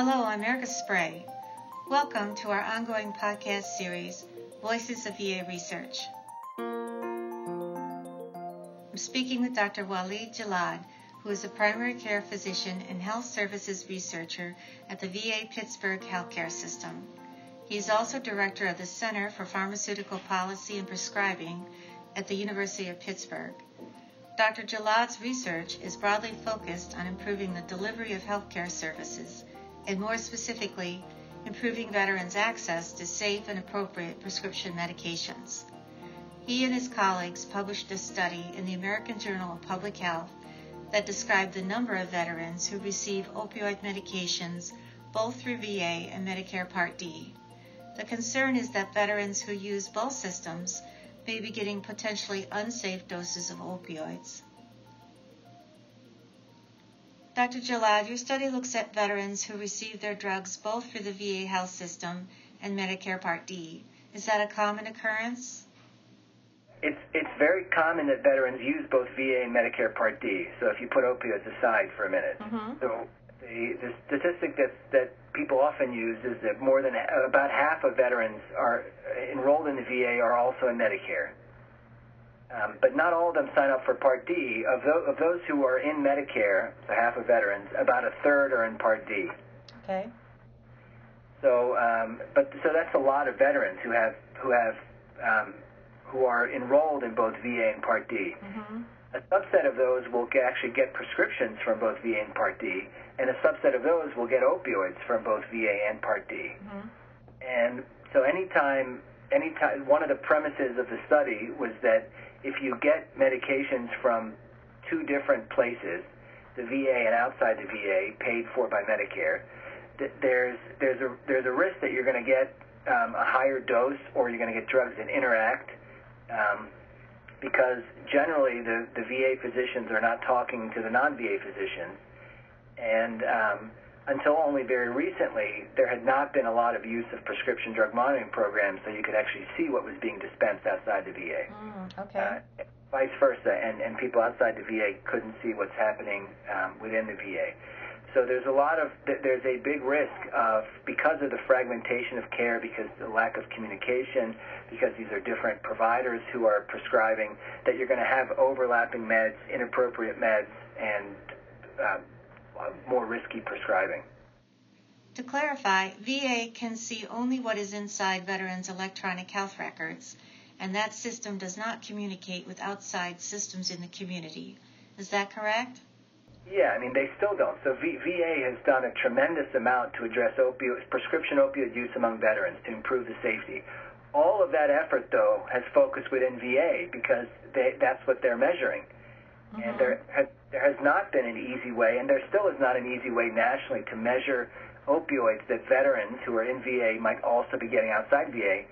Hello, I'm Erica Sprey. Welcome to our ongoing podcast series, Voices of VA Research. I'm speaking with Dr. Walid Gellad, who is a primary care physician and health services researcher at the VA Pittsburgh Healthcare System. He is also director of the Center for Pharmaceutical Policy and Prescribing at the University of Pittsburgh. Dr. Gellad's research is broadly focused on improving the delivery of healthcare services, and more specifically, improving veterans' access to safe and appropriate prescription medications. He and his colleagues published a study in the American Journal of Public Health that described the number of veterans who receive opioid medications both through VA and Medicare Part D. The concern is that veterans who use both systems may be getting potentially unsafe doses of opioids. Dr. Gellad, your study looks at veterans who receive their drugs both through the VA health system and Medicare Part D. Is that a common occurrence? It's it's very common that veterans use both VA and Medicare Part D. So if you put opioids aside for a minute, mm-hmm. so the, the statistic that that people often use is that more than about half of veterans are enrolled in the VA are also in Medicare. Um, but not all of them sign up for Part D. Of, those, of those who are in Medicare, so half of veterans, about a third are in Part D. Okay. So, um, but so that's a lot of veterans who have who have um, who are enrolled in both VA and Part D. Mm-hmm. A subset of those will get, actually get prescriptions from both VA and Part D, and a subset of those will get opioids from both VA and Part D. Mm-hmm. And so anytime, anytime, one of the premises of the study was that if you get medications from two different places, the VA and outside the VA, paid for by Medicare, there's there's a there's a risk that you're going to get um, a higher dose, or you're going to get drugs that interact. Um, because generally the, the VA physicians are not talking to the non-VA physicians. And um, until only very recently, there had not been a lot of use of prescription drug monitoring programs so you could actually see what was being dispensed outside the VA. Mm, okay. Uh, vice versa, and, and people outside the VA couldn't see what's happening um, within the VA. So there's a lot of there's a big risk of because of the fragmentation of care, because the lack of communication, because these are different providers who are prescribing, that you're going to have overlapping meds, inappropriate meds, and uh, more risky prescribing. To clarify, VA can see only what is inside veterans' electronic health records, and that system does not communicate with outside systems in the community. Is that correct? Yeah, I mean, they still don't. So v- VA has done a tremendous amount to address opioid, prescription opioid use among veterans to improve the safety. All of that effort, though, has focused within VA because they, that's what they're measuring. Mm-hmm. And there has, there has not been an easy way, and there still is not an easy way nationally to measure opioids that veterans who are in VA might also be getting outside VA.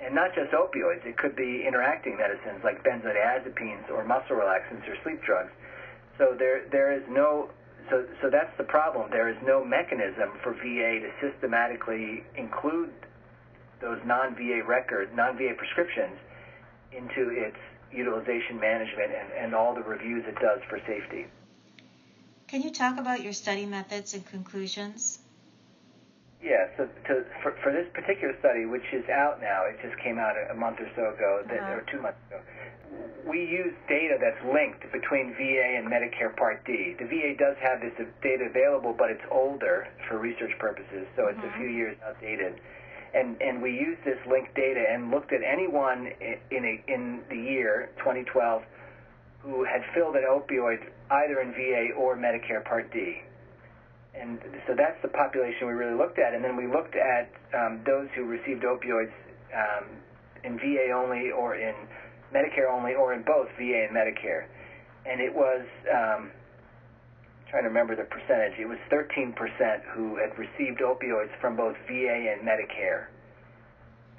And not just opioids, it could be interacting medicines like benzodiazepines or muscle relaxants or sleep drugs. So there there is no so so that's the problem. There is no mechanism for VA to systematically include those non-VA records, non-VA prescriptions into its utilization management and, and all the reviews it does for safety. Can you talk about your study methods and conclusions? Yeah, so to, for, for this particular study, which is out now, it just came out a, month or so ago, uh-huh. or two months ago, we use data that's linked between VA and Medicare Part D. The VA does have this data available, but it's older for research purposes, so it's mm-hmm. a few years outdated. And and we used this linked data and looked at anyone in a, in the year 2012 who had filled an opioid either in VA or Medicare Part D. And so that's the population we really looked at. And then we looked at um, those who received opioids um, in VA only or in Medicare only or in both VA and Medicare. And it was, um, trying to remember the percentage, it was 13% who had received opioids from both VA and Medicare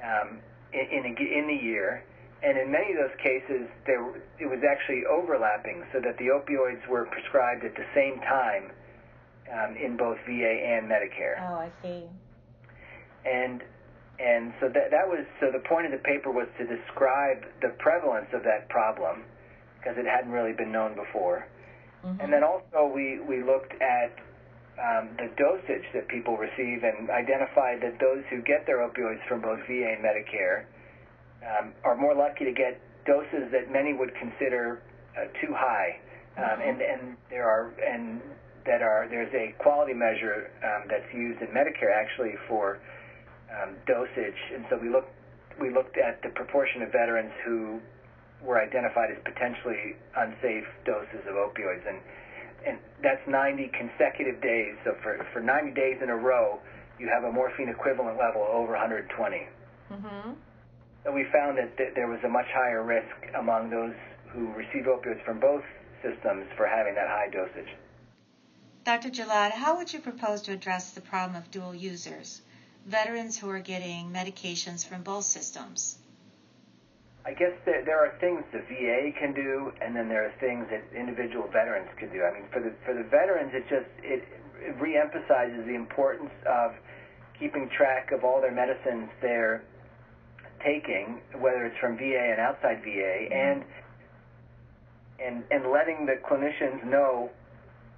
um, in, in, in the year. And in many of those cases, there, it was actually overlapping so that the opioids were prescribed at the same time um, in both VA and Medicare. Oh, I see. And and so that that was so the point of the paper was to describe the prevalence of that problem because it hadn't really been known before. Mm-hmm. And then also we we looked at um, the dosage that people receive and identified that those who get their opioids from both VA and Medicare um, are more likely to get doses that many would consider uh, too high. Um, mm-hmm. and, and there are and that are there's a quality measure um, that's used in Medicare actually for um, dosage, and so we looked we looked at the proportion of veterans who were identified as potentially unsafe doses of opioids, and and that's 90 consecutive days. So for for 90 days in a row, you have a morphine equivalent level of over 120. Mm-hmm. And we found that th- there was a much higher risk among those who receive opioids from both systems for having that high dosage. Dr. Gellad, how would you propose to address the problem of dual users, veterans who are getting medications from both systems? I guess there, there are things the VA can do, and then there are things that individual veterans can do. I mean, for the for the veterans, it just it, it reemphasizes the importance of keeping track of all their medicines they're taking, whether it's from VA and outside VA, mm-hmm. and and and letting the clinicians know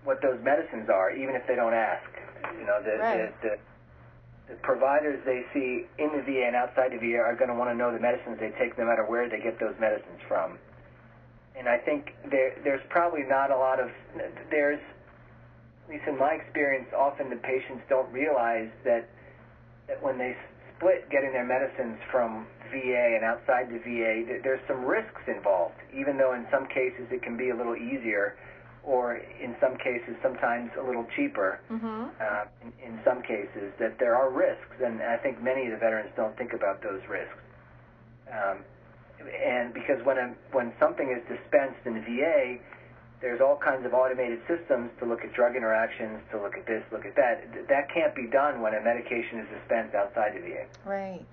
what those medicines are, even if they don't ask. You know, the, right. the, the the providers they see in the VA and outside the VA are going to want to know the medicines they take no matter where they get those medicines from. And I think there, there's probably not a lot of, there's, at least in my experience, often the patients don't realize that, that when they split getting their medicines from VA and outside the VA, there's some risks involved, even though in some cases it can be a little easier or in some cases sometimes a little cheaper mm-hmm. uh, in, in some cases that there are risks and I think many of the veterans don't think about those risks. Um, and because when a, when something is dispensed in the VA there's all kinds of automated systems to look at drug interactions to look at this look at that. That can't be done when a medication is dispensed outside the VA right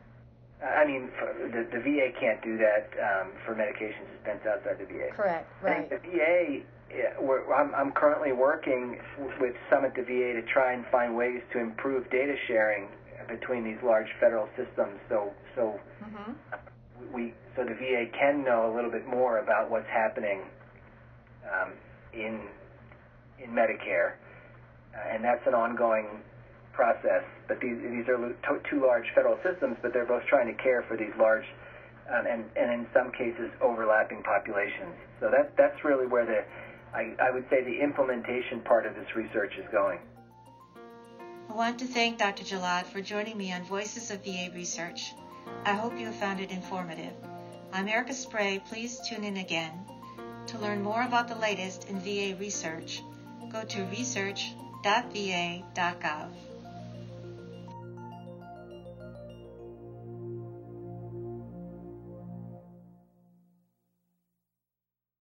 I mean, the, the VA can't do that um, for medications dispensed outside the VA. Correct. Right. the VA yeah, I'm, I'm currently working with Summit the VA to try and find ways to improve data sharing between these large federal systems, so so mm-hmm. we so the VA can know a little bit more about what's happening um, in in Medicare, uh, and that's an ongoing process. But these these are two large federal systems, but they're both trying to care for these large um, and and in some cases overlapping populations. So that that's really where the I, I would say the implementation part of this research is going. I want to thank Dr. Gellad for joining me on Voices of VA Research. I hope you found it informative. I'm Erica Sprey. Please tune in again. To learn more about the latest in VA research, go to research.va.gov.